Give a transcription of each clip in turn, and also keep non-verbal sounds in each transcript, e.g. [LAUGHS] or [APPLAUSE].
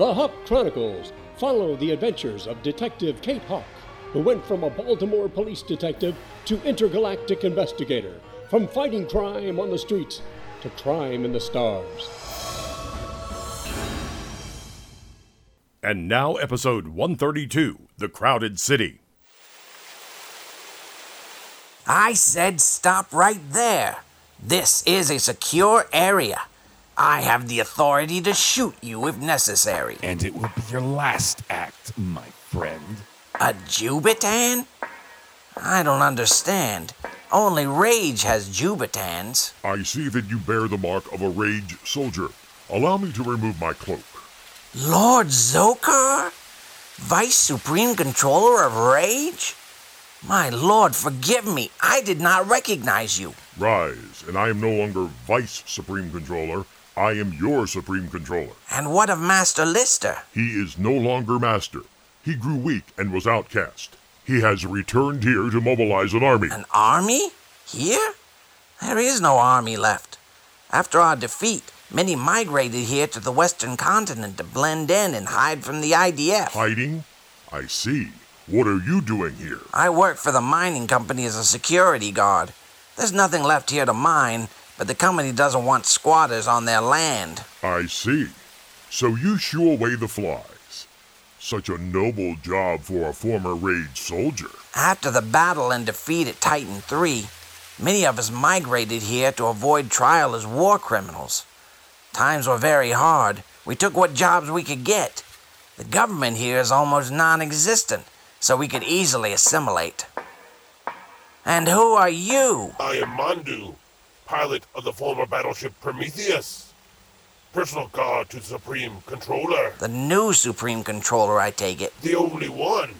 The Hawk Chronicles follow the adventures of Detective Kate Hawk, who went from a Baltimore police detective to intergalactic investigator, from fighting crime on the streets to crime in the stars. And now, episode 132 The Crowded City. I said stop right there. This is a secure area. I have the authority to shoot you if necessary. And it will be your last act, my friend. A Jubitan? I don't understand. Only Rage has Jubitans. I see that you bear the mark of a Rage soldier. Allow me to remove my cloak. Lord Zokar? Vice Supreme Controller of Rage? My lord, forgive me. I did not recognize you. Rise, and I am no longer Vice Supreme Controller. I am your Supreme Controller. And what of Master Lister? He is no longer Master. He grew weak and was outcast. He has returned here to mobilize an army. An army? Here? There is no army left. After our defeat, many migrated here to the western continent to blend in and hide from the IDF. Hiding? I see. What are you doing here? I work for the mining company as a security guard. There's nothing left here to mine, but the company doesn't want squatters on their land. I see. So you shoo away the flies. Such a noble job for a former Rage soldier. After the battle and defeat at Titan 3, many of us migrated here to avoid trial as war criminals. Times were very hard. We took what jobs we could get. The government here is almost non existent, so we could easily assimilate. And who are you? I am Mandu, pilot of the former battleship Prometheus. Personal guard to the Supreme Controller. The new Supreme Controller, I take it. The only one.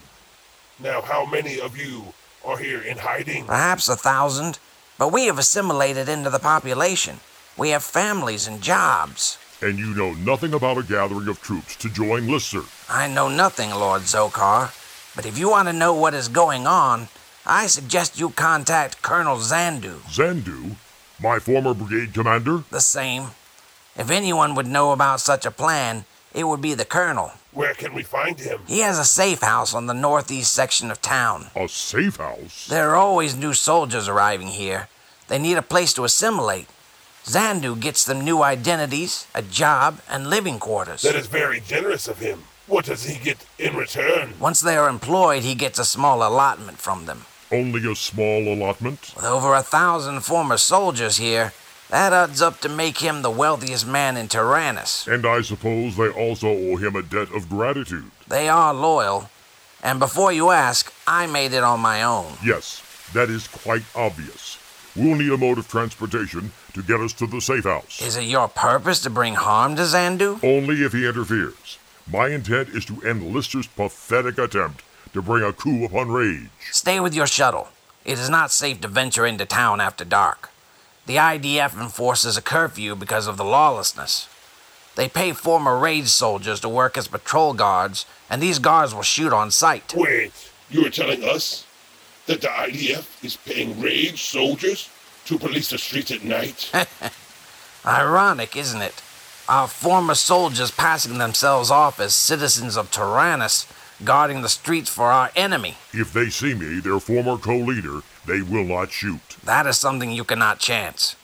Now, how many of you are here in hiding? Perhaps a thousand, but we have assimilated into the population. We have families and jobs. And you know nothing about a gathering of troops to join Lister. I know nothing, Lord Zokar. But if you want to know what is going on, I suggest you contact Colonel Zandu. Zandu? My former brigade commander? The same. If anyone would know about such a plan, it would be the Colonel. Where can we find him? He has a safe house on the northeast section of town. A safe house? There are always new soldiers arriving here. They need a place to assimilate. Zandu gets them new identities, a job, and living quarters. That is very generous of him. What does he get in return? Once they are employed, he gets a small allotment from them. Only a small allotment? With over a thousand former soldiers here, that adds up to make him the wealthiest man in Tyrannus. And I suppose they also owe him a debt of gratitude. They are loyal. And before you ask, I made it on my own. Yes, that is quite obvious. We'll need a mode of transportation to get us to the safe house. Is it your purpose to bring harm to Zandu? Only if he interferes. My intent is to end Lister's pathetic attempt to bring a coup upon Rage. Stay with your shuttle. It is not safe to venture into town after dark. The IDF enforces a curfew because of the lawlessness. They pay former rage soldiers to work as patrol guards, and these guards will shoot on sight. Wait, you are telling us that the IDF is paying rage soldiers to police the streets at night? [LAUGHS] Ironic, isn't it? Our former soldiers passing themselves off as citizens of Tyrannus, guarding the streets for our enemy. If they see me, their former co-leader, they will not shoot. That is something you cannot chance.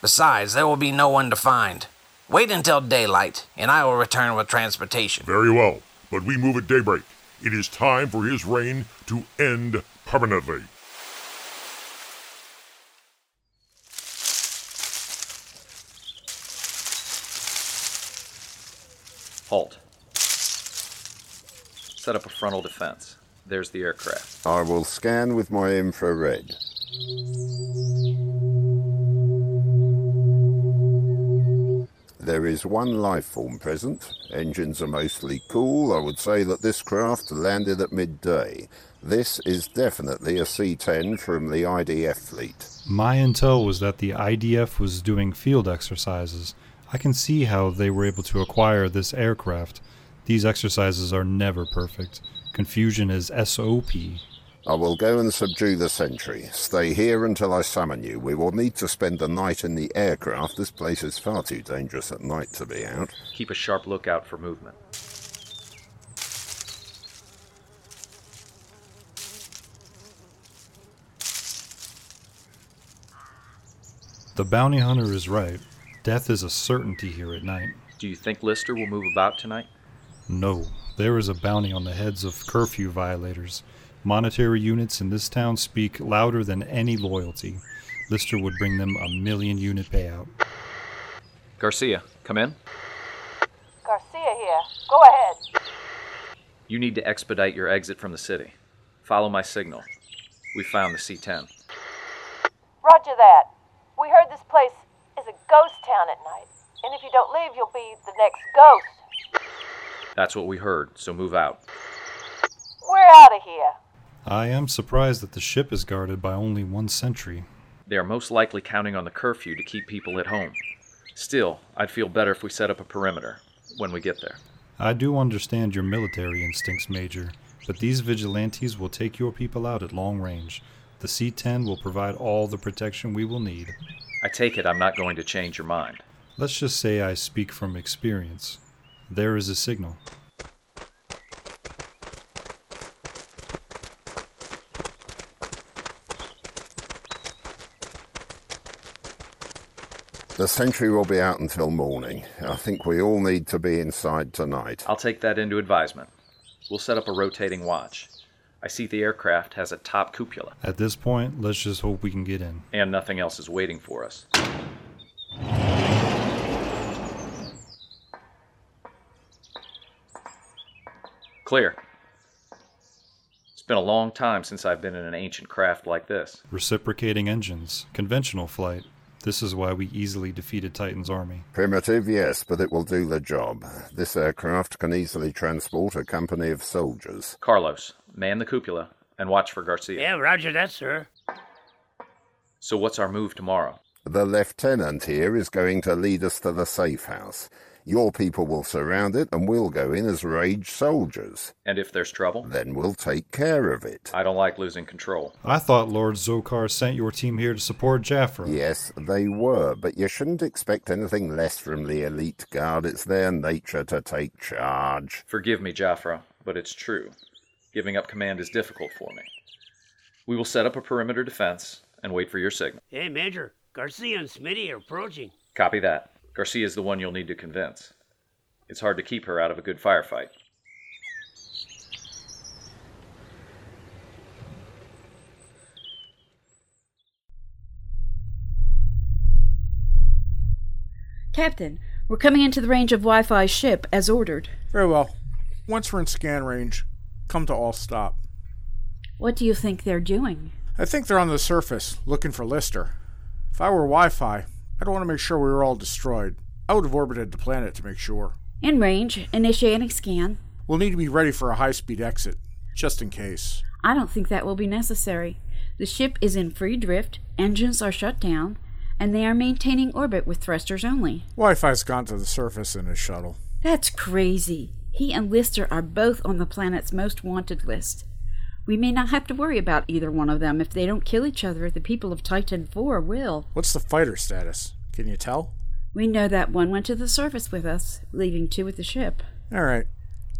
Besides, there will be no one to find. Wait until daylight, and I will return with transportation. Very well, but we move at daybreak. It is time for his reign to end permanently. Halt. Set up a frontal defense. There's the aircraft. I will scan with my infrared. There is one life form present. Engines are mostly cool. I would say that this craft landed at midday. This is definitely a C 10 from the IDF fleet. My intel was that the IDF was doing field exercises. I can see how they were able to acquire this aircraft. These exercises are never perfect. Confusion is SOP. I will go and subdue the sentry. Stay here until I summon you. We will need to spend the night in the aircraft. This place is far too dangerous at night to be out. Keep a sharp lookout for movement. The bounty hunter is right. Death is a certainty here at night. Do you think Lister will move about tonight? No, there is a bounty on the heads of curfew violators. Monetary units in this town speak louder than any loyalty. Lister would bring them a million unit payout. Garcia, come in. Garcia here. Go ahead. You need to expedite your exit from the city. Follow my signal. We found the C 10. Roger that. We heard this place is a ghost town at night. And if you don't leave, you'll be the next ghost. That's what we heard, so move out. We're out of here. I am surprised that the ship is guarded by only one sentry. They are most likely counting on the curfew to keep people at home. Still, I'd feel better if we set up a perimeter when we get there. I do understand your military instincts, Major, but these vigilantes will take your people out at long range. The C 10 will provide all the protection we will need. I take it I'm not going to change your mind. Let's just say I speak from experience. There is a signal. The sentry will be out until morning. I think we all need to be inside tonight. I'll take that into advisement. We'll set up a rotating watch. I see the aircraft has a top cupola. At this point, let's just hope we can get in. And nothing else is waiting for us. Clear. It's been a long time since I've been in an ancient craft like this. Reciprocating engines, conventional flight. This is why we easily defeated Titan's army. Primitive, yes, but it will do the job. This aircraft can easily transport a company of soldiers. Carlos, man the cupola and watch for Garcia. Yeah, roger that, sir. So, what's our move tomorrow? The lieutenant here is going to lead us to the safe house. Your people will surround it, and we'll go in as rage soldiers. And if there's trouble? Then we'll take care of it. I don't like losing control. I thought Lord Zokar sent your team here to support Jaffra. Yes, they were, but you shouldn't expect anything less from the elite guard. It's their nature to take charge. Forgive me, Jaffra, but it's true. Giving up command is difficult for me. We will set up a perimeter defense and wait for your signal. Hey, Major, Garcia and Smitty are approaching. Copy that. Garcia is the one you'll need to convince. It's hard to keep her out of a good firefight. Captain, we're coming into the range of Wi Fi ship as ordered. Very well. Once we're in scan range, come to all stop. What do you think they're doing? I think they're on the surface, looking for Lister. If I were Wi Fi, I'd want to make sure we were all destroyed. I would have orbited the planet to make sure. In range, initiating scan. We'll need to be ready for a high speed exit, just in case. I don't think that will be necessary. The ship is in free drift, engines are shut down. and they are maintaining orbit with thrusters only. Wi Fi's gone to the surface in his shuttle. That's crazy. He and Lister are both on the planet's most wanted list. We may not have to worry about either one of them. If they don't kill each other, the people of Titan 4 will. What's the fighter status? Can you tell? We know that one went to the surface with us, leaving two with the ship. All right,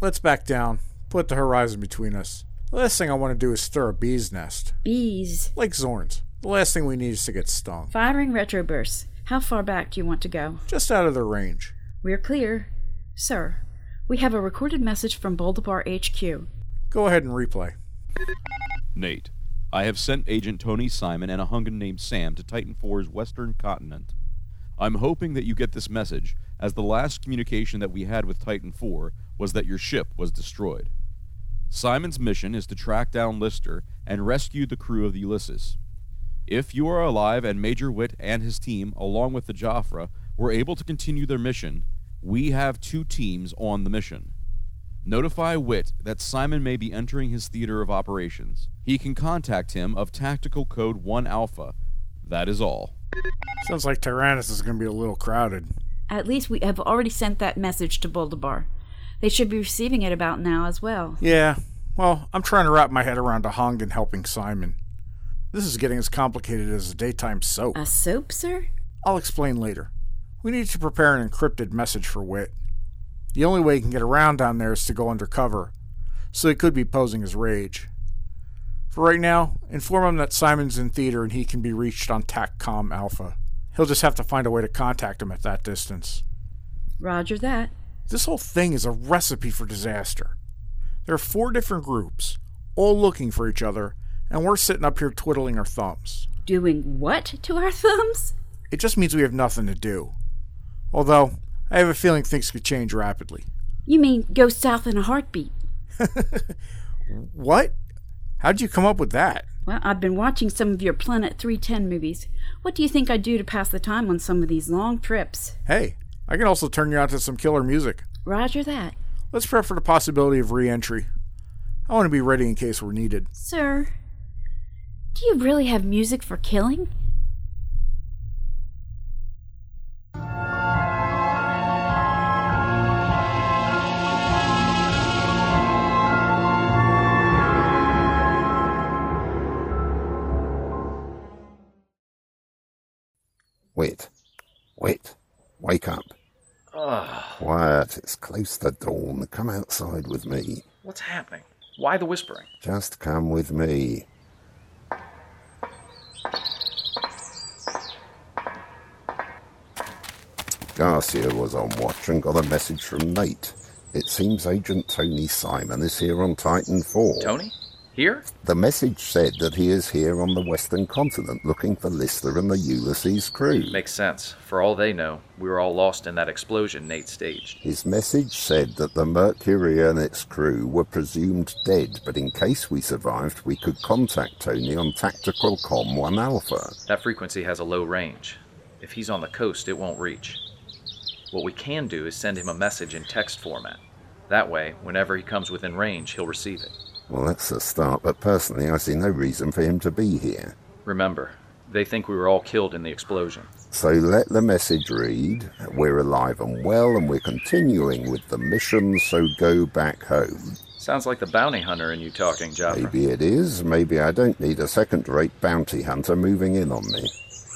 let's back down. Put the horizon between us. The last thing I want to do is stir a bee's nest. Bees. Like Zorns. The last thing we need is to get stung. Firing retrobursts. How far back do you want to go? Just out of their range. We're clear. Sir, we have a recorded message from Boldabar HQ. Go ahead and replay. Nate, I have sent Agent Tony Simon and a Hungan named Sam to Titan 4's western continent. I'm hoping that you get this message, as the last communication that we had with Titan 4 was that your ship was destroyed. Simon's mission is to track down Lister and rescue the crew of the Ulysses. If you are alive and Major Witt and his team, along with the Jafra, were able to continue their mission, we have two teams on the mission. Notify Witt that Simon may be entering his theater of operations. He can contact him of Tactical Code 1 Alpha. That is all. Sounds like Tyrannus is going to be a little crowded. At least we have already sent that message to Boldabar. They should be receiving it about now as well. Yeah, well, I'm trying to wrap my head around a Hungan helping Simon. This is getting as complicated as a daytime soap. A soap, sir? I'll explain later. We need to prepare an encrypted message for Witt. The only way he can get around down there is to go undercover, so he could be posing as Rage. For right now, inform him that Simon's in theater and he can be reached on TACCOM Alpha. He'll just have to find a way to contact him at that distance. Roger that. This whole thing is a recipe for disaster. There are four different groups, all looking for each other, and we're sitting up here twiddling our thumbs. Doing what to our [LAUGHS] thumbs? It just means we have nothing to do. Although, I have a feeling things could change rapidly. You mean go south in a heartbeat? [LAUGHS] what? How'd you come up with that? Well, I've been watching some of your Planet 310 movies. What do you think I'd do to pass the time on some of these long trips? Hey, I can also turn you on to some killer music. Roger that. Let's prep for the possibility of re entry. I want to be ready in case we're needed. Sir, do you really have music for killing? Wait. Wait. Wake up. Ugh. Quiet. It's close to dawn. Come outside with me. What's happening? Why the whispering? Just come with me. Garcia was on watch and got a message from Nate. It seems Agent Tony Simon is here on Titan 4. Tony? Here? The message said that he is here on the western continent looking for Lister and the Ulysses crew. Makes sense. For all they know, we were all lost in that explosion Nate staged. His message said that the Mercury and its crew were presumed dead, but in case we survived, we could contact Tony on Tactical Com 1 Alpha. That frequency has a low range. If he's on the coast, it won't reach. What we can do is send him a message in text format. That way, whenever he comes within range, he'll receive it. Well, that's a start, but personally, I see no reason for him to be here. Remember, they think we were all killed in the explosion. So let the message read We're alive and well, and we're continuing with the mission, so go back home. Sounds like the bounty hunter in you talking, Jaffa. Maybe it is. Maybe I don't need a second rate bounty hunter moving in on me.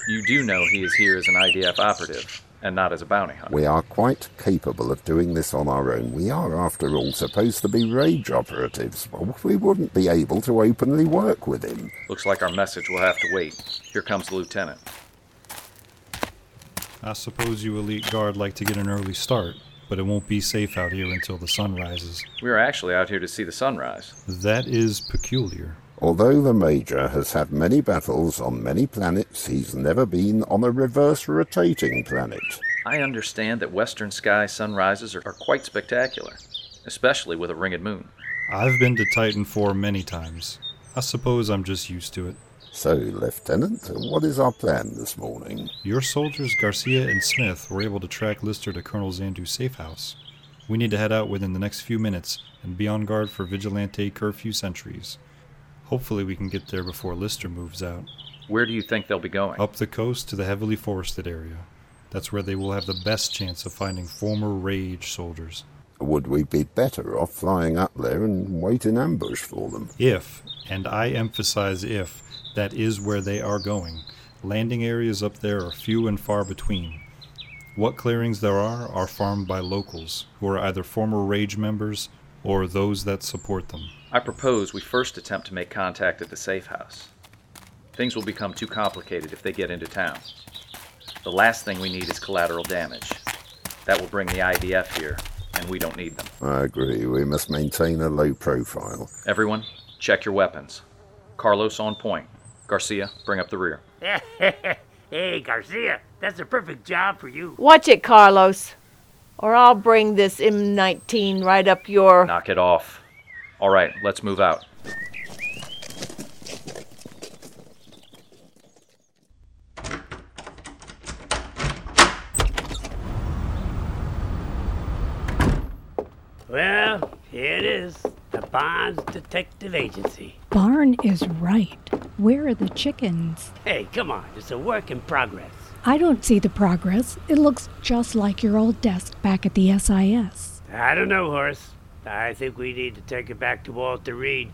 You do know he is here as an IDF operative, and not as a bounty hunter. We are quite capable of doing this on our own. We are, after all, supposed to be rage operatives. Well, we wouldn't be able to openly work with him. Looks like our message will have to wait. Here comes the lieutenant. I suppose you elite guard like to get an early start, but it won't be safe out here until the sun rises. We are actually out here to see the sunrise. That is peculiar. Although the Major has had many battles on many planets, he's never been on a reverse rotating planet. I understand that western sky sunrises are, are quite spectacular, especially with a ringed moon. I've been to Titan 4 many times. I suppose I'm just used to it. So, Lieutenant, what is our plan this morning? Your soldiers, Garcia and Smith, were able to track Lister to Colonel Zandu's safe house. We need to head out within the next few minutes and be on guard for vigilante curfew sentries. Hopefully, we can get there before Lister moves out. Where do you think they'll be going? Up the coast to the heavily forested area. That's where they will have the best chance of finding former Rage soldiers. Would we be better off flying up there and wait in ambush for them? If, and I emphasize if, that is where they are going. Landing areas up there are few and far between. What clearings there are are farmed by locals, who are either former Rage members or those that support them. I propose we first attempt to make contact at the safe house. Things will become too complicated if they get into town. The last thing we need is collateral damage. That will bring the IDF here, and we don't need them. I agree. We must maintain a low profile. Everyone, check your weapons. Carlos on point. Garcia, bring up the rear. [LAUGHS] hey, Garcia, that's a perfect job for you. Watch it, Carlos. Or I'll bring this M19 right up your. Knock it off. All right, let's move out. Well, here it is the Bonds Detective Agency. Barn is right. Where are the chickens? Hey, come on, it's a work in progress. I don't see the progress. It looks just like your old desk back at the SIS. I don't know, Horace. I think we need to take it back to Walter Reed.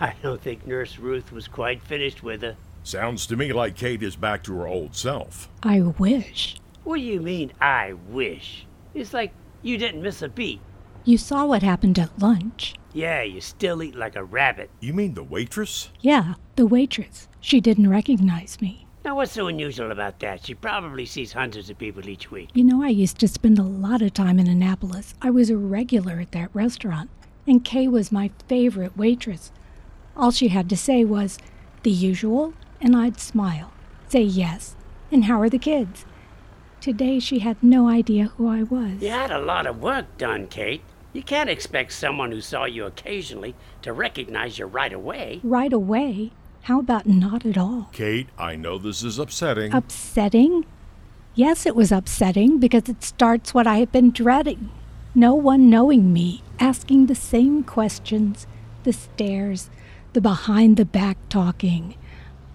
I don't think Nurse Ruth was quite finished with her. Sounds to me like Kate is back to her old self. I wish. What do you mean, I wish? It's like you didn't miss a beat. You saw what happened at lunch. Yeah, you still eat like a rabbit. You mean the waitress? Yeah, the waitress. She didn't recognize me. Now, what's so unusual about that? She probably sees hundreds of people each week. You know, I used to spend a lot of time in Annapolis. I was a regular at that restaurant, and Kay was my favorite waitress. All she had to say was, the usual, and I'd smile, say yes, and how are the kids? Today she had no idea who I was. You had a lot of work done, Kate. You can't expect someone who saw you occasionally to recognize you right away. Right away? How about not at all? Kate, I know this is upsetting. Upsetting? Yes, it was upsetting because it starts what I have been dreading. No one knowing me, asking the same questions, the stares, the behind the back talking.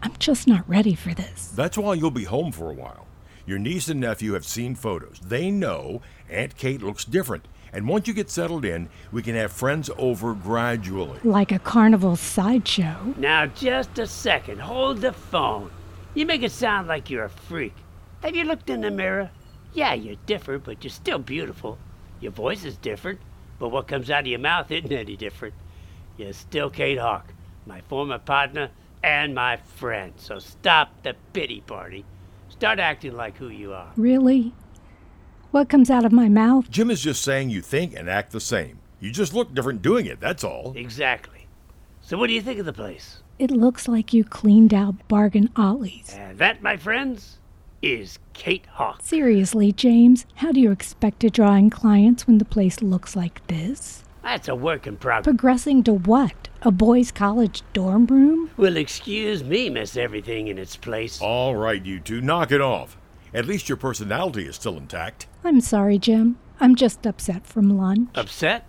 I'm just not ready for this. That's why you'll be home for a while. Your niece and nephew have seen photos. They know Aunt Kate looks different. And once you get settled in, we can have friends over gradually. Like a carnival sideshow. Now, just a second. Hold the phone. You make it sound like you're a freak. Have you looked in the mirror? Yeah, you're different, but you're still beautiful. Your voice is different, but what comes out of your mouth isn't any different. You're still Kate Hawk, my former partner and my friend. So stop the pity party. Start acting like who you are. Really? What comes out of my mouth? Jim is just saying you think and act the same. You just look different doing it, that's all. Exactly. So, what do you think of the place? It looks like you cleaned out Bargain Ollie's. And that, my friends, is Kate Hawk. Seriously, James, how do you expect to draw in clients when the place looks like this? That's a work in progress. Progressing to what? A boys' college dorm room? Well, excuse me, miss everything in its place. All right, you two, knock it off. At least your personality is still intact. I'm sorry, Jim. I'm just upset from lunch. Upset?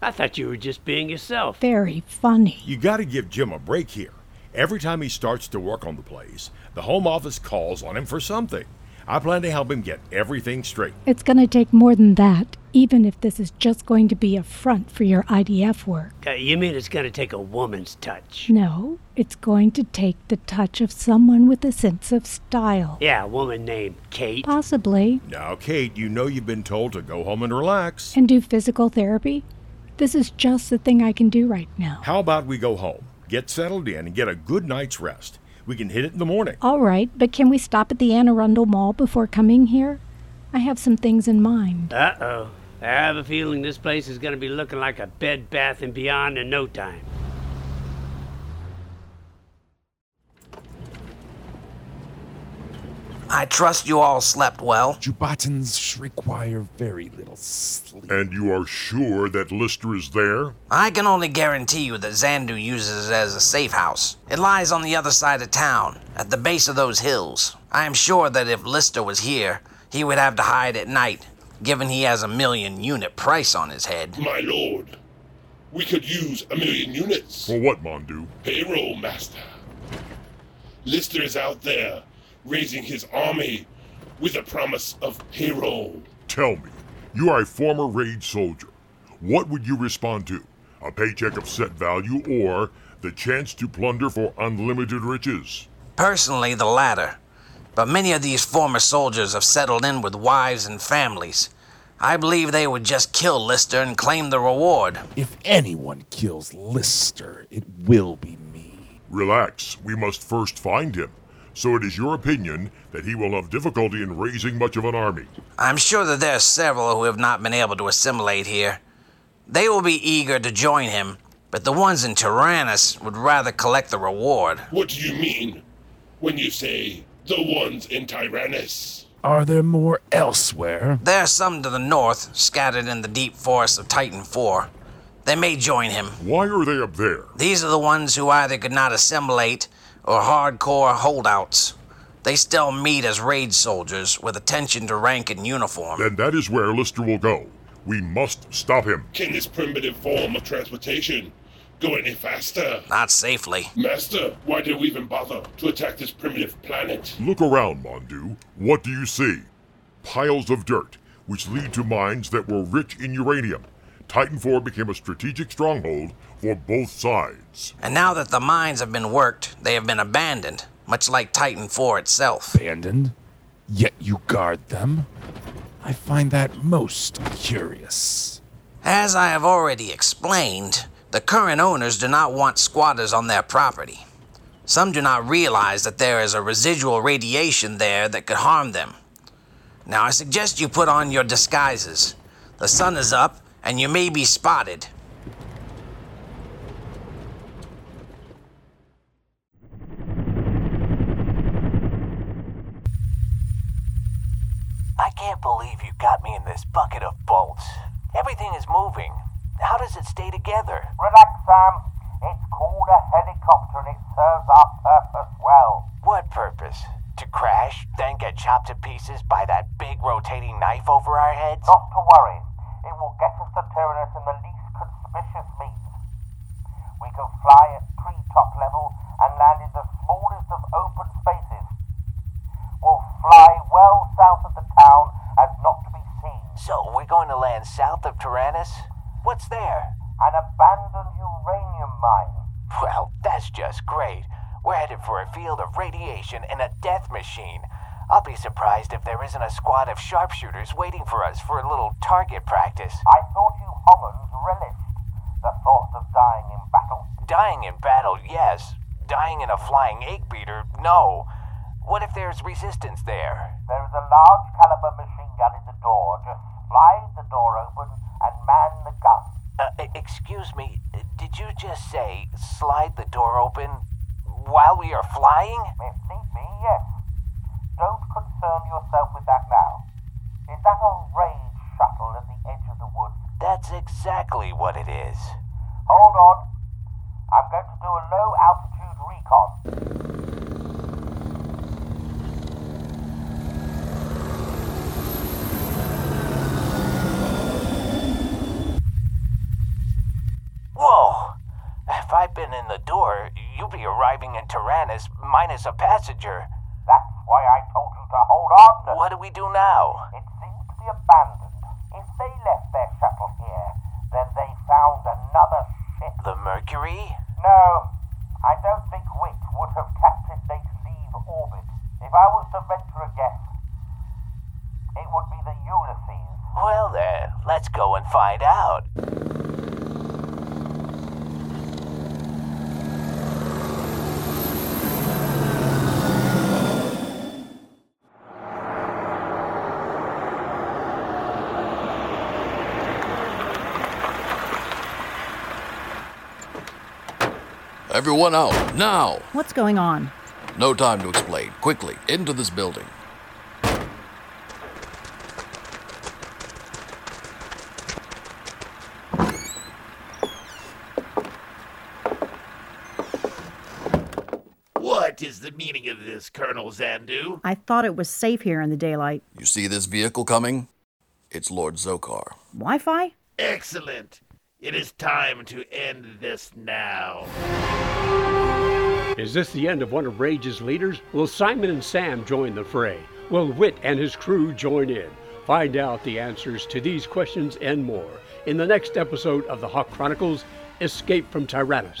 I thought you were just being yourself. Very funny. You gotta give Jim a break here. Every time he starts to work on the place, the home office calls on him for something. I plan to help him get everything straight. It's going to take more than that, even if this is just going to be a front for your IDF work. Uh, you mean it's going to take a woman's touch? No, it's going to take the touch of someone with a sense of style. Yeah, a woman named Kate. Possibly. Now, Kate, you know you've been told to go home and relax. And do physical therapy? This is just the thing I can do right now. How about we go home, get settled in, and get a good night's rest? We can hit it in the morning. All right, but can we stop at the Anne Arundel Mall before coming here? I have some things in mind. Uh oh. I have a feeling this place is going to be looking like a Bed Bath and Beyond in no time. I trust you all slept well. Jubatans require very little sleep. And you are sure that Lister is there? I can only guarantee you that Zandu uses it as a safe house. It lies on the other side of town, at the base of those hills. I am sure that if Lister was here, he would have to hide at night, given he has a million unit price on his head. My lord, we could use a million units. For what, Mondu? Payroll master. Lister is out there, raising his army with a promise of payroll. Tell me, you are a former Rage soldier. What would you respond to? A paycheck of set value or the chance to plunder for unlimited riches? Personally, the latter. But many of these former soldiers have settled in with wives and families. I believe they would just kill Lister and claim the reward. If anyone kills Lister, it will be me. Relax, we must first find him. So it is your opinion that he will have difficulty in raising much of an army. I'm sure that there are several who have not been able to assimilate here. They will be eager to join him, but the ones in Tyrannus would rather collect the reward. What do you mean when you say the ones in Tyrannus? Are there more elsewhere? There are some to the north, scattered in the deep forests of Titan 4. They may join him. Why are they up there? These are the ones who either could not assimilate or hardcore holdouts. They still meet as Rage soldiers with attention to rank and uniform. Then that is where Lister will go. We must stop him. Can this primitive form of transportation go any faster? Not safely. Master, why did we even bother to attack this primitive planet? Look around, Mondu. What do you see? Piles of dirt, which lead to mines that were rich in uranium. Titan 4 became a strategic stronghold for both sides. And now that the mines have been worked, they have been abandoned, much like Titan 4 itself. Abandoned? Yet you guard them? I find that most curious. As I have already explained, the current owners do not want squatters on their property. Some do not realize that there is a residual radiation there that could harm them. Now, I suggest you put on your disguises. The sun is up, and you may be spotted. I can't believe you got me in this bucket of bolts. Everything is moving. How does it stay together? Relax, Sam. It's called a helicopter and it serves our purpose well. What purpose? To crash, then get chopped to pieces by that big rotating knife over our heads? Not to worry. It will get us to Tyrannus in the least conspicuous means. We can fly at tree-top level and land in the smallest of open spaces. We'll fly well south of the town as not to be seen. We're going to land south of Tyrannus? What's there? An abandoned uranium mine. Well, that's just great. We're headed for a field of radiation and a death machine. I'll be surprised if there isn't a squad of sharpshooters waiting for us for a little target practice. I thought you Hollins relished the thought of dying in battle. Dying in battle, yes. Dying in a flying egg beater, no. What if there's resistance there? There is a large caliber machine gun in the door. Just slide the door open and man the gun. Uh, e- excuse me, did you just say slide the door open while we are flying? If need be, yes. Don't concern yourself with that now. Is that a Rage shuttle at the edge of the woods? That's exactly what it is. Hold on. I'm going to do a low altitude recon. Whoa! If I'd been in the door, you'd be arriving in Tyrannus minus a passenger. That's why I told you to hold on. What do we do now? It seems to be abandoned. If they left their shuttle here, then they found another ship. The Mercury? No, I don't think Wick would have captured to leave orbit. If I was to venture a guess, it would be the Ulysses. Well then, let's go and find out. Everyone out, now! What's going on? No time to explain. Quickly, into this building. What is the meaning of this, Colonel Zandu? I thought it was safe here in the daylight. You see this vehicle coming? It's Lord Zokar. Wi Fi? Excellent. It is time to end this now. Is this the end of one of Rage's leaders? Will Simon and Sam join the fray? Will Witt and his crew join in? Find out the answers to these questions and more in the next episode of the Hawk Chronicles Escape from Tyrannus.